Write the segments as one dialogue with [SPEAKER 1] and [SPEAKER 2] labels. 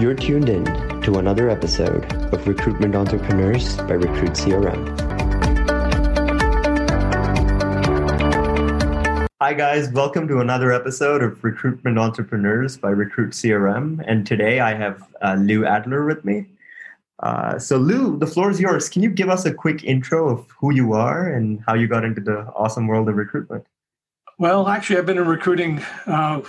[SPEAKER 1] You're tuned in to another episode of Recruitment Entrepreneurs by Recruit CRM. Hi, guys. Welcome to another episode of Recruitment Entrepreneurs by Recruit CRM. And today I have uh, Lou Adler with me. Uh, so, Lou, the floor is yours. Can you give us a quick intro of who you are and how you got into the awesome world of recruitment?
[SPEAKER 2] Well, actually, I've been in recruiting uh,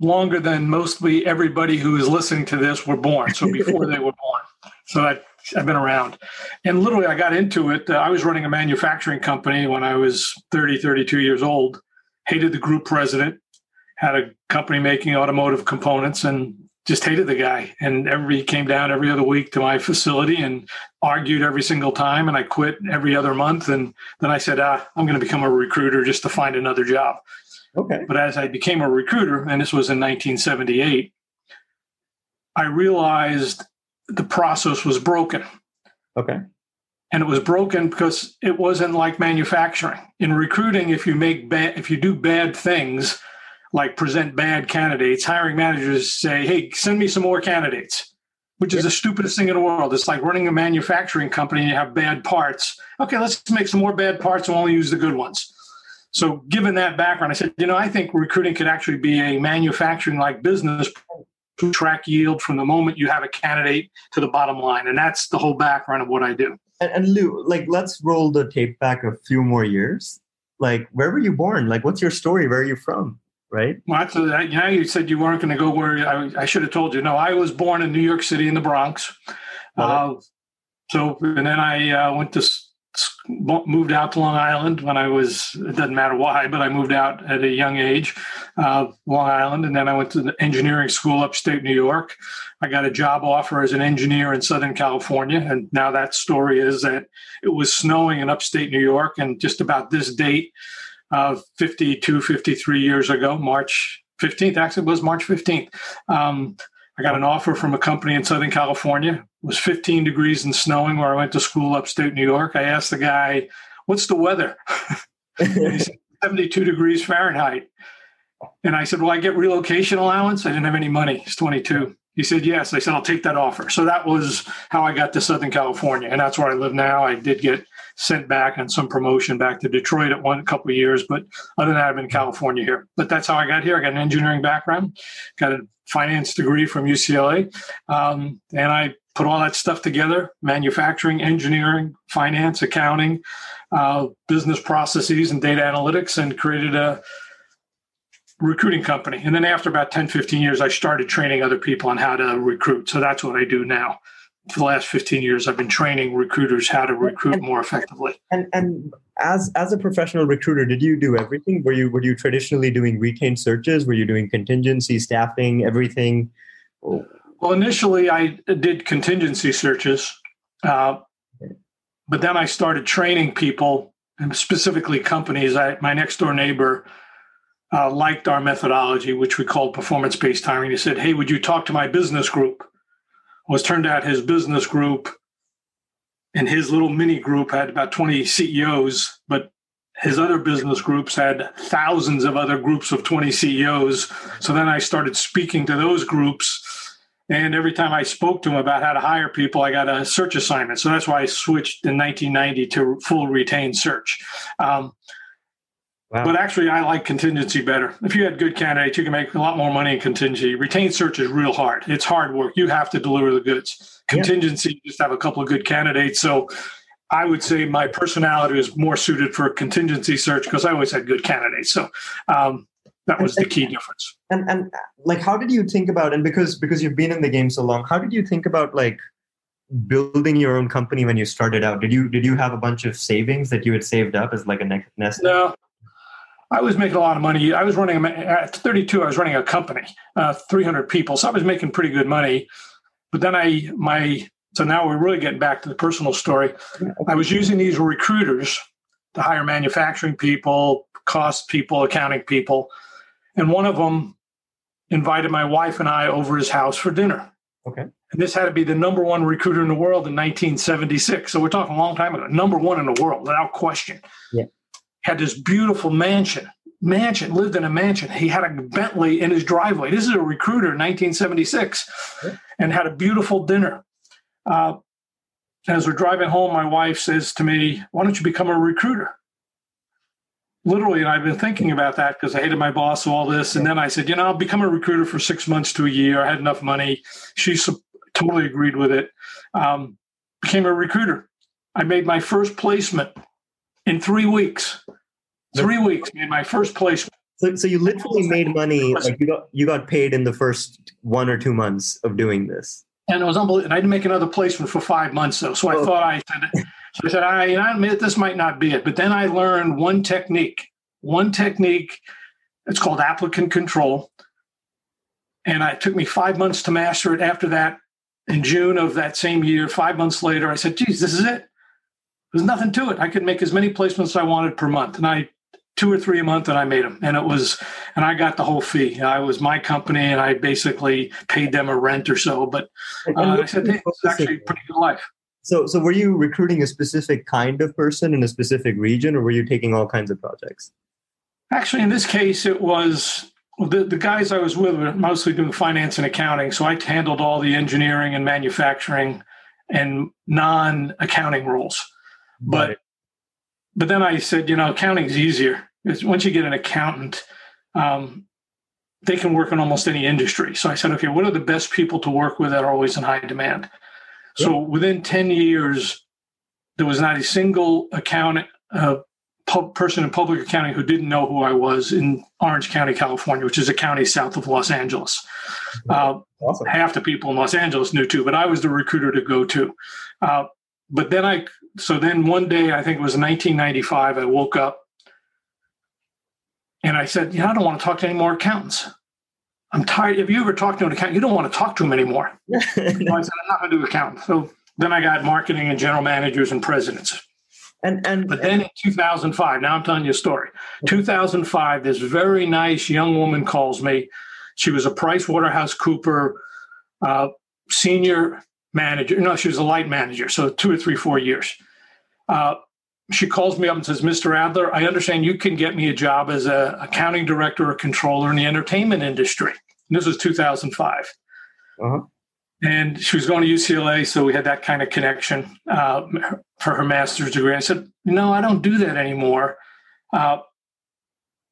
[SPEAKER 2] longer than mostly everybody who is listening to this were born. So before they were born. So I, I've been around. And literally, I got into it. Uh, I was running a manufacturing company when I was 30, 32 years old, hated the group president, had a company making automotive components, and just hated the guy. And every came down every other week to my facility and argued every single time. And I quit every other month. And then I said, ah, I'm going to become a recruiter just to find another job.
[SPEAKER 1] Okay.
[SPEAKER 2] But as I became a recruiter, and this was in 1978, I realized the process was broken.
[SPEAKER 1] Okay.
[SPEAKER 2] And it was broken because it wasn't like manufacturing. In recruiting, if you make bad, if you do bad things, like present bad candidates, hiring managers say, "Hey, send me some more candidates," which is the stupidest thing in the world. It's like running a manufacturing company and you have bad parts. Okay, let's make some more bad parts and only use the good ones. So, given that background, I said, you know, I think recruiting could actually be a manufacturing like business to track yield from the moment you have a candidate to the bottom line. And that's the whole background of what I do.
[SPEAKER 1] And, and Lou, like, let's roll the tape back a few more years. Like, where were you born? Like, what's your story? Where are you from? Right?
[SPEAKER 2] Well, that's a, you know, you said you weren't going to go where I, I, should have told you. No, I was born in New York City in the Bronx. Uh, so, and then I uh, went to moved out to Long Island when I was, it doesn't matter why, but I moved out at a young age, uh, Long Island. And then I went to the engineering school upstate New York. I got a job offer as an engineer in Southern California. And now that story is that it was snowing in upstate New York. And just about this date, uh, 52, 53 years ago, March 15th, actually, it was March 15th. Um, I got an offer from a company in Southern California. It was 15 degrees and snowing where I went to school upstate New York. I asked the guy, What's the weather? he said, 72 degrees Fahrenheit. And I said, Well, I get relocation allowance. I didn't have any money. It's 22. He said, Yes. I said, I'll take that offer. So that was how I got to Southern California. And that's where I live now. I did get sent back on some promotion back to Detroit at one couple of years, but other than that, I've been in California here. But that's how I got here. I got an engineering background, got a finance degree from UCLA, um, and I put all that stuff together: manufacturing, engineering, finance, accounting, uh, business processes, and data analytics, and created a recruiting company. And then after about 10, 15 years, I started training other people on how to recruit. So that's what I do now. For the last 15 years i've been training recruiters how to recruit and, more effectively.
[SPEAKER 1] And and as as a professional recruiter did you do everything? Were you were you traditionally doing retained searches? Were you doing contingency staffing everything?
[SPEAKER 2] Well initially i did contingency searches uh, but then i started training people and specifically companies. I, my next door neighbor uh, liked our methodology which we called performance based hiring he said hey would you talk to my business group was turned out his business group and his little mini group had about 20 CEOs, but his other business groups had thousands of other groups of 20 CEOs. So then I started speaking to those groups. And every time I spoke to them about how to hire people, I got a search assignment. So that's why I switched in 1990 to full retained search. Um, Wow. But actually, I like contingency better. If you had good candidates, you can make a lot more money in contingency. Retained search is real hard. It's hard work. You have to deliver the goods. Contingency, yeah. you just have a couple of good candidates. So I would say my personality is more suited for contingency search because I always had good candidates. So um, that was the key difference.
[SPEAKER 1] And and like, how did you think about and because because you've been in the game so long, how did you think about like building your own company when you started out? Did you did you have a bunch of savings that you had saved up as like a nest?
[SPEAKER 2] No, I was making a lot of money. I was running at 32. I was running a company, uh, 300 people, so I was making pretty good money. But then I my so now we're really getting back to the personal story. I was using these recruiters to hire manufacturing people, cost people, accounting people, and one of them invited my wife and I over his house for dinner.
[SPEAKER 1] Okay.
[SPEAKER 2] And this had to be the number one recruiter in the world in 1976. So we're talking a long time ago. Number one in the world, without question.
[SPEAKER 1] Yeah
[SPEAKER 2] had this beautiful mansion mansion, lived in a mansion. He had a Bentley in his driveway. This is a recruiter in 1976 and had a beautiful dinner. Uh, as we're driving home, my wife says to me, Why don't you become a recruiter? Literally, and I've been thinking about that because I hated my boss, all this. And then I said, You know, I'll become a recruiter for six months to a year. I had enough money. She totally agreed with it. Um, became a recruiter. I made my first placement in three weeks. Three weeks made my first placement.
[SPEAKER 1] So, so you literally made money. Like you got you got paid in the first one or two months of doing this.
[SPEAKER 2] And it was unbelievable. And I didn't make another placement for five months though. So I oh. thought I said, so I said, I, I admit this might not be it. But then I learned one technique. One technique. It's called applicant control. And it took me five months to master it. After that, in June of that same year, five months later, I said, geez, this is it. There's nothing to it. I could make as many placements as I wanted per month. And I, two or three a month, and I made them. And it was, and I got the whole fee. I was my company and I basically paid them a rent or so. But uh, I said, hey, it's actually pretty good life.
[SPEAKER 1] So, so were you recruiting a specific kind of person in a specific region, or were you taking all kinds of projects?
[SPEAKER 2] Actually, in this case, it was the, the guys I was with were mostly doing finance and accounting. So I handled all the engineering and manufacturing and non accounting roles. But right. but then I said, you know, accounting is easier. It's once you get an accountant, um, they can work in almost any industry. So I said, okay, what are the best people to work with that are always in high demand? So within 10 years, there was not a single accountant, uh, person in public accounting who didn't know who I was in Orange County, California, which is a county south of Los Angeles. Uh, awesome. Half the people in Los Angeles knew too, but I was the recruiter to go to. Uh, but then I, so then one day, I think it was 1995, I woke up and I said, you know, I don't want to talk to any more accountants. I'm tired. If you ever talk to an accountant, you don't want to talk to them anymore. so I said, I'm not going to do accountants. So then I got marketing and general managers and presidents. And and but then in 2005, now I'm telling you a story. 2005, this very nice young woman calls me. She was a Price Waterhouse Cooper uh, senior manager. No, she was a light manager, so two or three, four years. Uh, she calls me up and says, "Mr. Adler, I understand you can get me a job as a accounting director or controller in the entertainment industry." And this was 2005. Uh-huh and she was going to UCLA, so we had that kind of connection uh, for her master's degree. I said, "No, I don't do that anymore." Uh,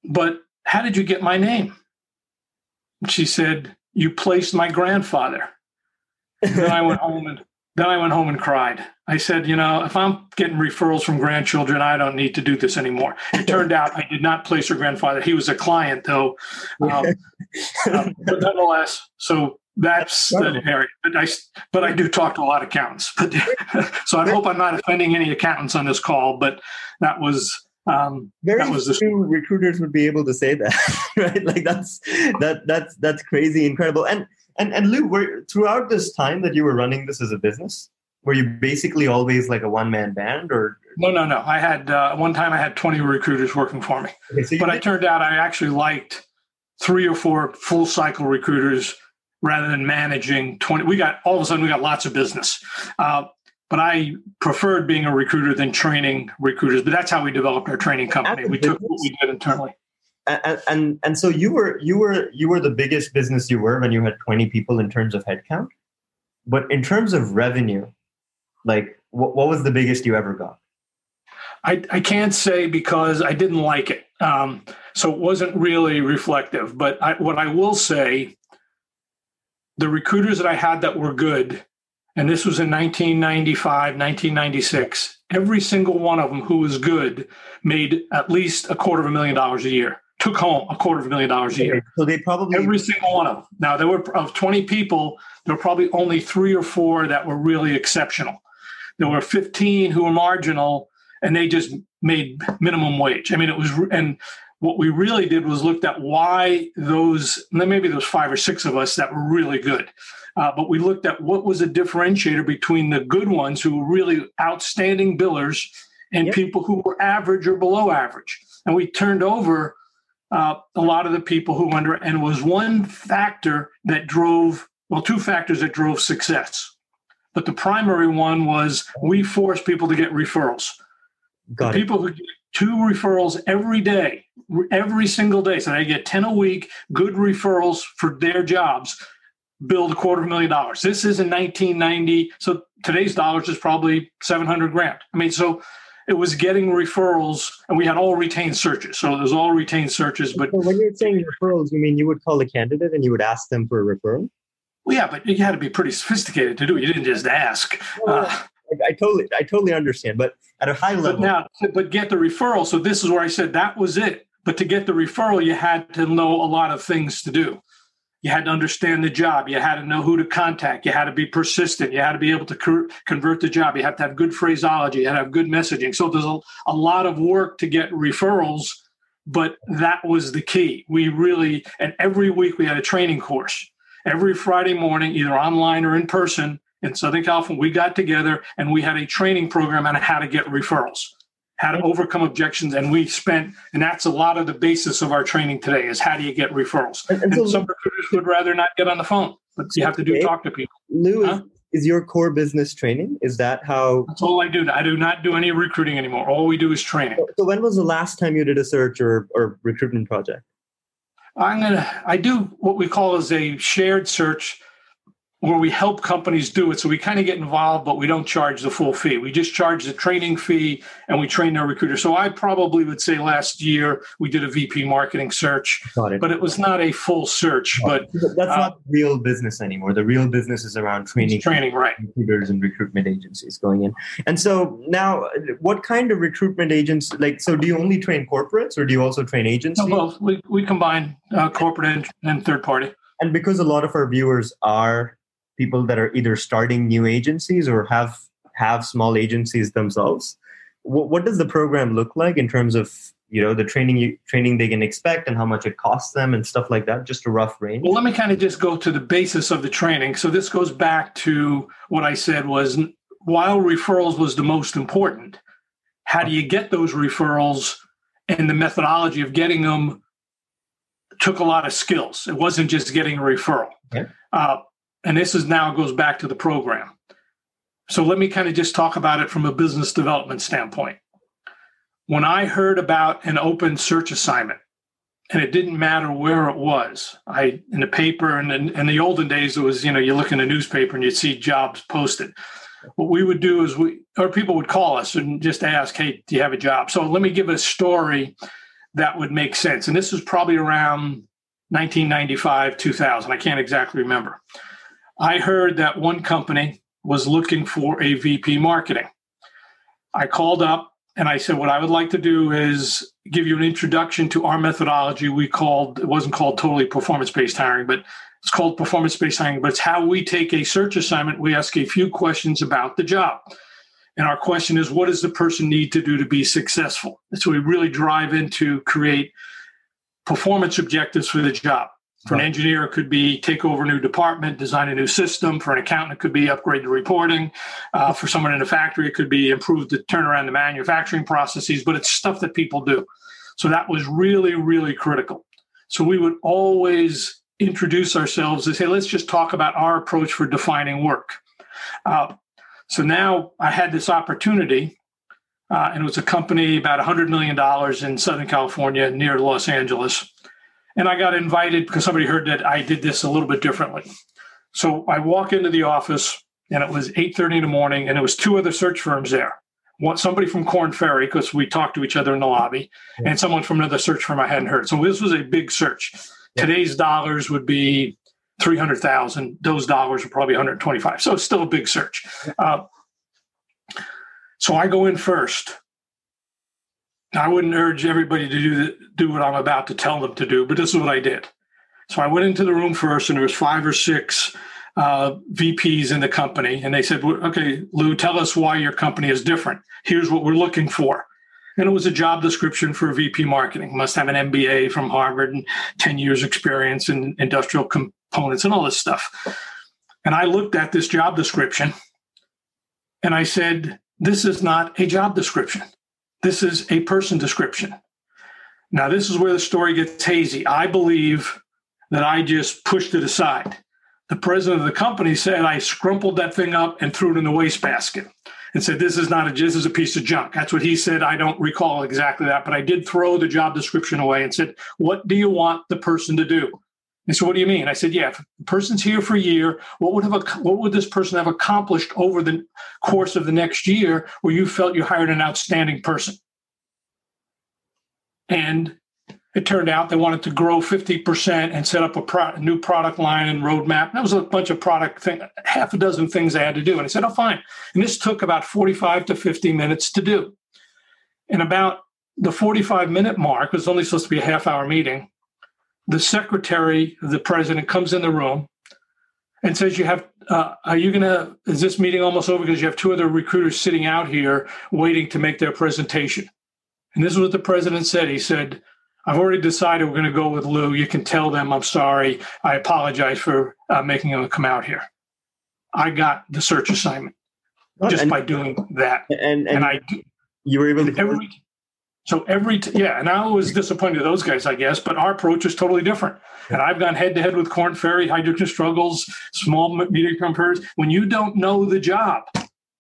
[SPEAKER 2] but how did you get my name? She said, "You placed my grandfather." Then I went home and then I went home and cried. I said, "You know, if I'm getting referrals from grandchildren, I don't need to do this anymore." It turned out I did not place her grandfather. He was a client, though. Um, uh, but nonetheless, so that's the area. But I, but I do talk to a lot of accountants. But so I hope I'm not offending any accountants on this call. But that was um,
[SPEAKER 1] very
[SPEAKER 2] that was
[SPEAKER 1] the few recruiters would be able to say that, right? Like that's that that's that's crazy, incredible. And and and Lou, were throughout this time that you were running this as a business, were you basically always like a one man band, or?
[SPEAKER 2] No, no, no? I had uh, one time I had 20 recruiters working for me, okay, so but I turned out I actually liked three or four full cycle recruiters rather than managing 20 we got all of a sudden we got lots of business. Uh, but i preferred being a recruiter than training recruiters but that's how we developed our training company. We took what we did internally
[SPEAKER 1] and, and so you were you were you were the biggest business you were when you had 20 people in terms of headcount but in terms of revenue like what, what was the biggest you ever got
[SPEAKER 2] I, I can't say because I didn't like it. Um, so it wasn't really reflective. But I, what I will say the recruiters that I had that were good, and this was in 1995, 1996, every single one of them who was good made at least a quarter of a million dollars a year, took home a quarter of a million dollars a year.
[SPEAKER 1] So they probably.
[SPEAKER 2] Every single one of them. Now, there were of 20 people, there were probably only three or four that were really exceptional. There were 15 who were marginal and they just made minimum wage. I mean, it was, and what we really did was looked at why those maybe those five or six of us that were really good uh, but we looked at what was a differentiator between the good ones who were really outstanding billers and yep. people who were average or below average and we turned over uh, a lot of the people who under and was one factor that drove well two factors that drove success but the primary one was we forced people to get referrals Got the people who get two referrals every day, every single day. So they get 10 a week, good referrals for their jobs, build a quarter of a million dollars. This is in 1990. So today's dollars is probably 700 grand. I mean, so it was getting referrals and we had all retained searches. So it was all retained searches. But
[SPEAKER 1] so when you're saying referrals, you mean you would call a candidate and you would ask them for a referral?
[SPEAKER 2] Well, yeah, but you had to be pretty sophisticated to do it. You didn't just ask.
[SPEAKER 1] uh, I, I, totally, I totally understand. But at a high level,
[SPEAKER 2] but now, but get the referral. So this is where I said that was it. But to get the referral, you had to know a lot of things to do. You had to understand the job. You had to know who to contact. You had to be persistent. You had to be able to convert the job. You had to have good phraseology. You had to have good messaging. So there's a, a lot of work to get referrals, but that was the key. We really, and every week we had a training course. Every Friday morning, either online or in person in Southern California, we got together and we had a training program on how to get referrals how to overcome objections and we spent and that's a lot of the basis of our training today is how do you get referrals? And, and, so, some recruiters would rather not get on the phone but you have to do okay. talk to people.
[SPEAKER 1] Lou huh? is, is your core business training? Is that how
[SPEAKER 2] that's all i do. I do not do any recruiting anymore. All we do is training.
[SPEAKER 1] So, so when was the last time you did a search or, or recruitment project?
[SPEAKER 2] I'm gonna i do what we call as a shared search where we help companies do it. So we kind of get involved, but we don't charge the full fee. We just charge the training fee and we train our recruiters. So I probably would say last year we did a VP marketing search, it. but it was not a full search. But
[SPEAKER 1] that's uh, not real business anymore. The real business is around training,
[SPEAKER 2] training, right?
[SPEAKER 1] Recruiters and recruitment agencies going in. And so now, what kind of recruitment agents? Like, so do you only train corporates or do you also train agencies?
[SPEAKER 2] No, both. We we combine uh, corporate and, and third party.
[SPEAKER 1] And because a lot of our viewers are people that are either starting new agencies or have have small agencies themselves. What, what does the program look like in terms of you know the training you, training they can expect and how much it costs them and stuff like that? Just a rough range.
[SPEAKER 2] Well let me kind of just go to the basis of the training. So this goes back to what i said was while referrals was the most important how do you get those referrals and the methodology of getting them took a lot of skills. It wasn't just getting a referral. Yeah. uh, and this is now goes back to the program. So let me kind of just talk about it from a business development standpoint. When I heard about an open search assignment, and it didn't matter where it was, I in the paper and in, in the olden days it was you know you look in the newspaper and you'd see jobs posted. What we would do is we or people would call us and just ask, "Hey, do you have a job?" So let me give a story that would make sense. And this was probably around 1995, 2000. I can't exactly remember. I heard that one company was looking for a VP marketing. I called up and I said, What I would like to do is give you an introduction to our methodology. We called, it wasn't called totally performance based hiring, but it's called performance based hiring. But it's how we take a search assignment. We ask a few questions about the job. And our question is, what does the person need to do to be successful? And so we really drive into create performance objectives for the job. For an engineer, it could be take over a new department, design a new system. For an accountant, it could be upgrade the reporting. Uh, for someone in a factory, it could be improve the turnaround the manufacturing processes. But it's stuff that people do. So that was really, really critical. So we would always introduce ourselves and say, let's just talk about our approach for defining work. Uh, so now I had this opportunity, uh, and it was a company about $100 million in Southern California near Los Angeles and I got invited because somebody heard that I did this a little bit differently. So I walk into the office and it was 8.30 in the morning and there was two other search firms there. One, somebody from Korn Ferry, because we talked to each other in the lobby, yeah. and someone from another search firm I hadn't heard. So this was a big search. Yeah. Today's dollars would be 300,000. Those dollars are probably 125. So it's still a big search. Uh, so I go in first I wouldn't urge everybody to do the, do what I'm about to tell them to do, but this is what I did. So I went into the room first, and there was five or six uh, VPs in the company, and they said, "Okay, Lou, tell us why your company is different. Here's what we're looking for." And it was a job description for VP marketing. Must have an MBA from Harvard and 10 years experience in industrial components and all this stuff. And I looked at this job description and I said, This is not a job description. This is a person description. Now, this is where the story gets hazy. I believe that I just pushed it aside. The president of the company said I scrumpled that thing up and threw it in the wastebasket. and said, This is not a this is a piece of junk. That's what he said. I don't recall exactly that, but I did throw the job description away and said, What do you want the person to do? He said, What do you mean? I said, Yeah, if the person's here for a year, what would have a, what would this person have accomplished over the course of the next year where you felt you hired an outstanding person? And it turned out they wanted to grow 50% and set up a pro- new product line and roadmap. That was a bunch of product thing, half a dozen things they had to do. And I said, oh, fine. And this took about 45 to 50 minutes to do. And about the 45 minute mark, was only supposed to be a half hour meeting, the secretary of the president comes in the room and says, you have, uh, are you going to, is this meeting almost over because you have two other recruiters sitting out here waiting to make their presentation? And this is what the president said. He said, I've already decided we're going to go with Lou. You can tell them I'm sorry. I apologize for uh, making them come out here. I got the search assignment just and, by doing that.
[SPEAKER 1] And, and,
[SPEAKER 2] and I,
[SPEAKER 1] you were able to.
[SPEAKER 2] Every, so every t- yeah, and I was disappointed those guys, I guess, but our approach was totally different. And I've gone head to head with Korn Ferry, Heidrick & Struggles, small medium companies. When you don't know the job,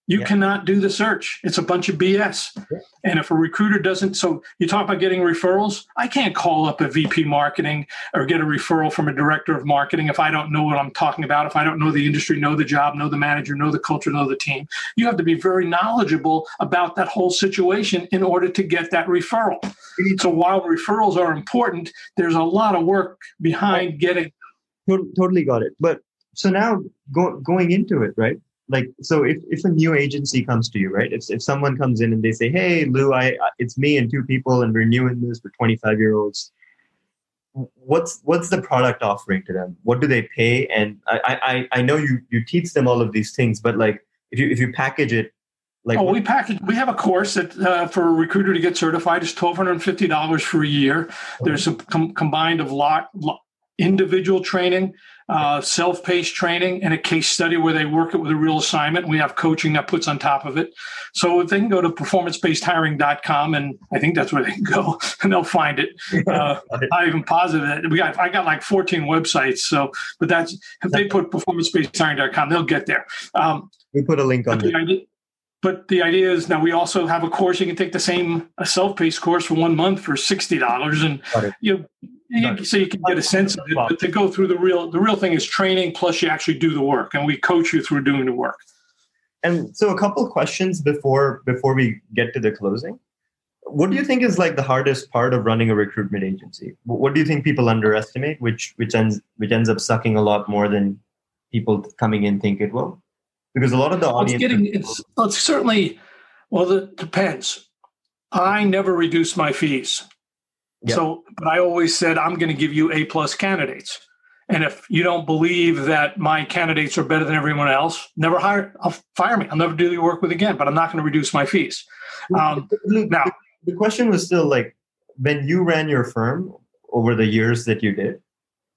[SPEAKER 2] you yeah. cannot do the search. It's a bunch of BS. Yeah. And if a recruiter doesn't, so you talk about getting referrals, I can't call up a VP marketing or get a referral from a director of marketing if I don't know what I'm talking about, if I don't know the industry, know the job, know the manager, know the culture, know the team. You have to be very knowledgeable about that whole situation in order to get that referral. So while referrals are important, there's a lot of work behind getting.
[SPEAKER 1] Totally got it. But so now go, going into it, right? Like so if, if a new agency comes to you right if, if someone comes in and they say hey lou i it's me and two people and we're new in this we're 25 year olds what's what's the product offering to them? What do they pay? And i i i know you you teach them all of these things but like if you if you package it like
[SPEAKER 2] oh we package we have a course that uh, for a recruiter to get certified is $1250 for a year. There's a com- combined of lot, lot individual training uh, self-paced training and a case study where they work it with a real assignment. We have coaching that puts on top of it. So if they can go to performancebasedhiring.com and I think that's where they can go and they'll find it. Uh, I'm even positive that we got, I got like 14 websites. So, but that's, if they put performancebasedhiring.com, they'll get there. Um,
[SPEAKER 1] we put a link on
[SPEAKER 2] but the idea is now we also have a course you can take the same a self-paced course for one month for sixty dollars, and you you, so you can get a sense of it. But to go through the real, the real thing is training. Plus, you actually do the work, and we coach you through doing the work.
[SPEAKER 1] And so, a couple of questions before before we get to the closing. What do you think is like the hardest part of running a recruitment agency? What do you think people underestimate, which which ends which ends up sucking a lot more than people coming in think it will? Because a lot of the audience,
[SPEAKER 2] it's, getting, it's, it's certainly well, it depends. I never reduce my fees. Yep. So, but I always said I'm going to give you A plus candidates. And if you don't believe that my candidates are better than everyone else, never hire. I'll fire me. I'll never do your work with again. But I'm not going to reduce my fees. Um, now,
[SPEAKER 1] the question was still like, when you ran your firm over the years that you did,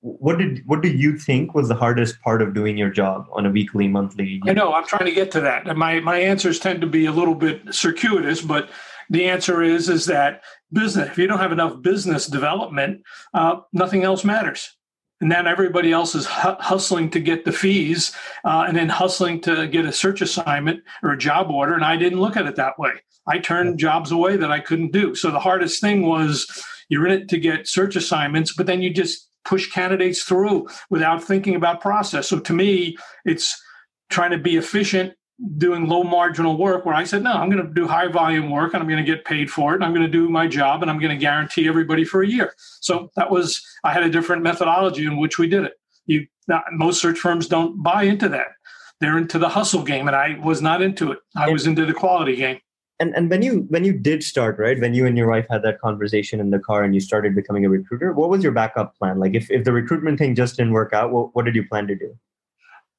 [SPEAKER 1] what did what do you think was the hardest part of doing your job on a weekly, monthly?
[SPEAKER 2] I know I'm trying to get to that. And my my answers tend to be a little bit circuitous, but the answer is is that business if you don't have enough business development uh, nothing else matters. And then everybody else is hustling to get the fees uh, and then hustling to get a search assignment or a job order and i didn't look at it that way. I turned jobs away that i couldn't do. So the hardest thing was you're in it to get search assignments but then you just push candidates through without thinking about process. So to me it's trying to be efficient doing low marginal work where I said, no, I'm going to do high volume work and I'm going to get paid for it. And I'm going to do my job and I'm going to guarantee everybody for a year. So that was, I had a different methodology in which we did it. You, not, most search firms don't buy into that. They're into the hustle game and I was not into it. I was into the quality game.
[SPEAKER 1] And, and when you when you did start right when you and your wife had that conversation in the car and you started becoming a recruiter what was your backup plan like if, if the recruitment thing just didn't work out what, what did you plan to do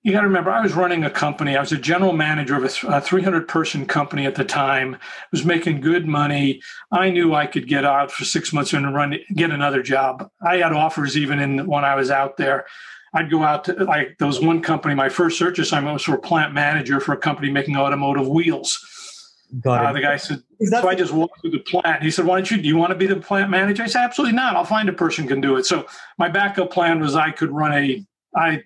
[SPEAKER 2] you got to remember, I was running a company. I was a general manager of a 300 person company at the time. I was making good money. I knew I could get out for six months and run, get another job. I had offers even in when I was out there. I'd go out to like there was one company. My first search assignment was for a plant manager for a company making automotive wheels. Got uh, the guy said, so I just walked through the plant. He said, why don't you, do you want to be the plant manager? I said, absolutely not. I'll find a person can do it. So my backup plan was I could run a, I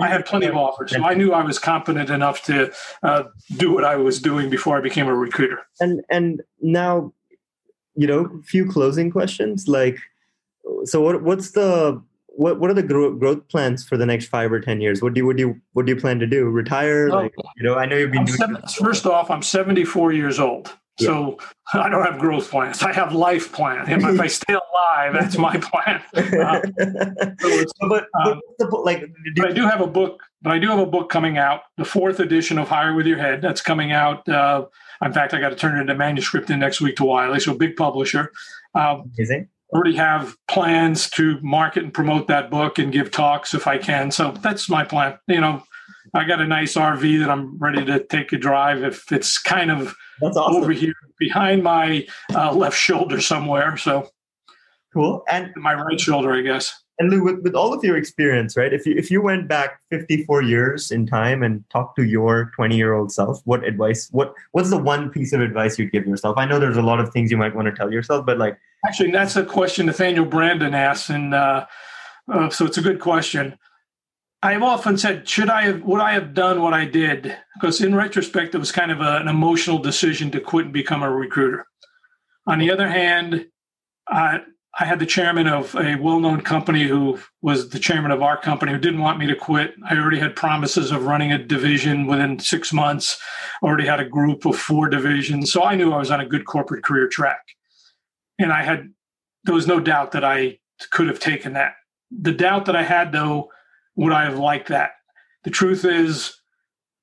[SPEAKER 2] I had plenty of offers, so I knew I was competent enough to uh, do what I was doing before I became a recruiter.
[SPEAKER 1] And and now, you know, a few closing questions. Like, so what what's the what what are the growth, growth plans for the next five or ten years? What do you what do you what do you plan to do? Retire? Oh, like, you know, I know you've been.
[SPEAKER 2] doing seven, first off, I'm 74 years old. So I don't have growth plans. I have life plans. If I stay alive, that's my plan. Uh, so but, um, but, like, but I do have a book. But I do have a book coming out, the fourth edition of Hire with Your Head. That's coming out. Uh, in fact, I got to turn it into manuscript in next week to Wiley, so big publisher. Um, Amazing. Already have plans to market and promote that book and give talks if I can. So that's my plan. You know, I got a nice RV that I'm ready to take a drive if it's kind of awesome. over here behind my uh, left shoulder somewhere. So
[SPEAKER 1] cool. And
[SPEAKER 2] my right shoulder, I guess.
[SPEAKER 1] And Lou, with, with all of your experience, right? If you if you went back 54 years in time and talked to your 20 year old self, what advice? What what's the one piece of advice you'd give yourself? I know there's a lot of things you might want to tell yourself, but like
[SPEAKER 2] actually, that's a question Nathaniel Branden asked, and uh, uh, so it's a good question. I've often said, should I have, would I have done what I did? Because in retrospect, it was kind of a, an emotional decision to quit and become a recruiter. On the other hand, I, I had the chairman of a well-known company who was the chairman of our company who didn't want me to quit. I already had promises of running a division within six months. Already had a group of four divisions, so I knew I was on a good corporate career track. And I had there was no doubt that I could have taken that. The doubt that I had though would I have liked that? The truth is,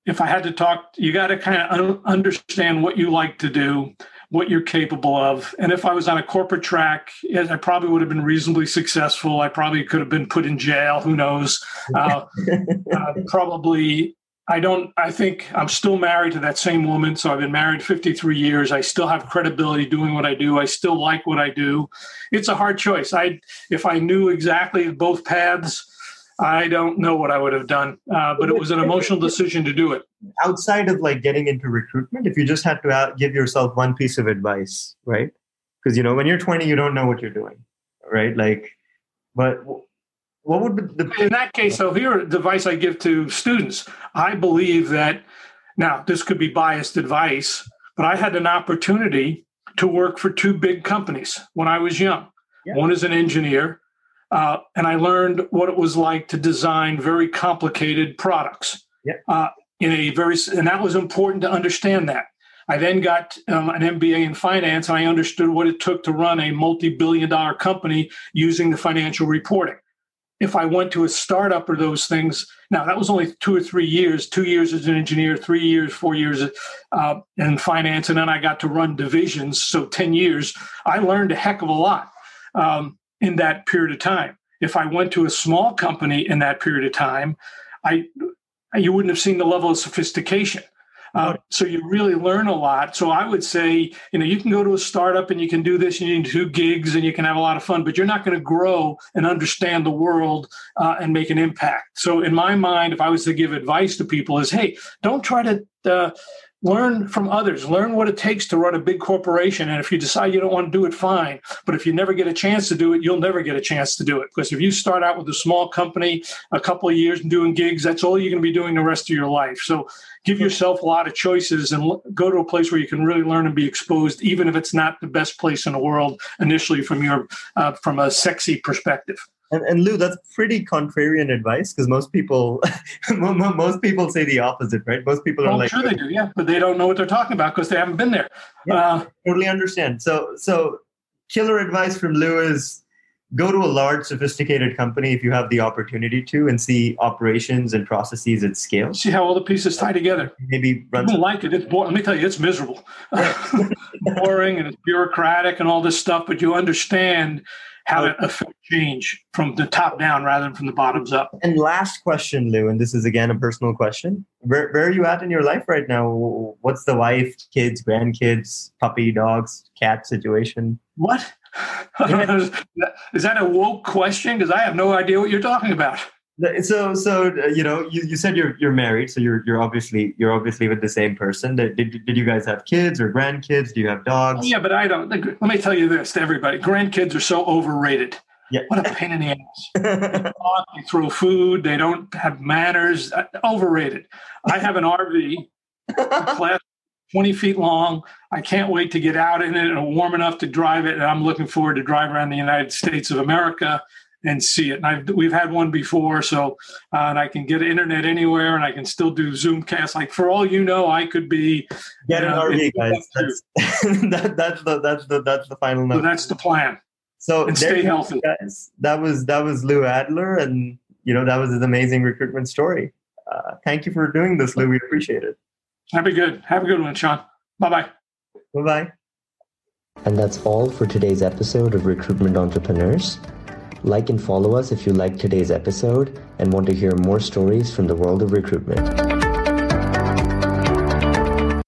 [SPEAKER 2] if I had to talk, you got to kind of understand what you like to do, what you're capable of. And if I was on a corporate track, I probably would have been reasonably successful. I probably could have been put in jail. Who knows? Uh, uh, probably. I don't. I think I'm still married to that same woman. So I've been married 53 years. I still have credibility doing what I do. I still like what I do. It's a hard choice. I, if I knew exactly both paths, I don't know what I would have done, uh, but it was an emotional decision to do it.
[SPEAKER 1] Outside of like getting into recruitment, if you just had to give yourself one piece of advice, right? Because you know when you're 20, you don't know what you're doing, right? Like, but what would be the
[SPEAKER 2] in that case? So here, advice I give to students. I believe that now this could be biased advice, but I had an opportunity to work for two big companies when I was young. Yeah. One is an engineer uh, and I learned what it was like to design very complicated products.
[SPEAKER 1] Yeah. Uh,
[SPEAKER 2] in a very, and that was important to understand that. I then got um, an MBA in finance, and I understood what it took to run a multi-billion-dollar company using the financial reporting. If I went to a startup or those things, now that was only two or three years. Two years as an engineer, three years, four years uh, in finance, and then I got to run divisions. So ten years, I learned a heck of a lot. Um, in that period of time. If I went to a small company in that period of time, I you wouldn't have seen the level of sophistication. Uh, so you really learn a lot. So I would say, you know, you can go to a startup and you can do this, and you can do gigs, and you can have a lot of fun, but you're not going to grow and understand the world uh, and make an impact. So in my mind, if I was to give advice to people, is hey, don't try to uh, learn from others. Learn what it takes to run a big corporation and if you decide you don't want to do it fine. But if you never get a chance to do it you'll never get a chance to do it. Because if you start out with a small company a couple of years and doing gigs that's all you're going to be doing the rest of your life. So give yourself a lot of choices and go to a place where you can really learn and be exposed even if it's not the best place in the world initially from your uh, from a sexy perspective
[SPEAKER 1] and, and Lou, that's pretty contrarian advice because most people, most people say the opposite, right? Most people are
[SPEAKER 2] well,
[SPEAKER 1] like,
[SPEAKER 2] sure they do, yeah, but they don't know what they're talking about because they haven't been there.
[SPEAKER 1] Yeah, uh, totally understand. So, so killer advice from Lou is go to a large, sophisticated company if you have the opportunity to, and see operations and processes at scale.
[SPEAKER 2] See how all the pieces tie together.
[SPEAKER 1] Maybe
[SPEAKER 2] run. People like it. It's boring. Let me tell you, it's miserable, boring, and it's bureaucratic and all this stuff. But you understand how to affect change from the top down rather than from the bottoms up.
[SPEAKER 1] And last question, Lou, and this is again a personal question. Where, where are you at in your life right now? What's the wife, kids, grandkids, puppy, dogs, cat situation?
[SPEAKER 2] What? is that a woke question? Because I have no idea what you're talking about
[SPEAKER 1] so so uh, you know you, you said you're you're married so you're you're obviously you're obviously with the same person did, did, did you guys have kids or grandkids do you have dogs
[SPEAKER 2] yeah but i don't let me tell you this to everybody grandkids are so overrated Yeah. What a pain in the ass. they, talk, they throw food. They don't have manners. Uh, overrated. I have an RV, class 20 feet long. I can't wait to get out in it and warm enough to drive it. And I'm looking forward to drive around the United States of America and see it. And I've, we've had one before, so uh, and I can get internet anywhere, and I can still do Zoomcast. Like for all you know, I could be
[SPEAKER 1] get an RV, guys. That's, that, that's the that's the that's the final
[SPEAKER 2] number. So that's the plan.
[SPEAKER 1] So
[SPEAKER 2] and stay healthy,
[SPEAKER 1] guys. That was that was Lou Adler, and you know that was his amazing recruitment story. Uh, thank you for doing this, Lou. We appreciate it.
[SPEAKER 2] Have a good have a good one, Sean. Bye bye.
[SPEAKER 1] Bye bye. And that's all for today's episode of Recruitment Entrepreneurs. Like and follow us if you liked today's episode and want to hear more stories from the world of recruitment.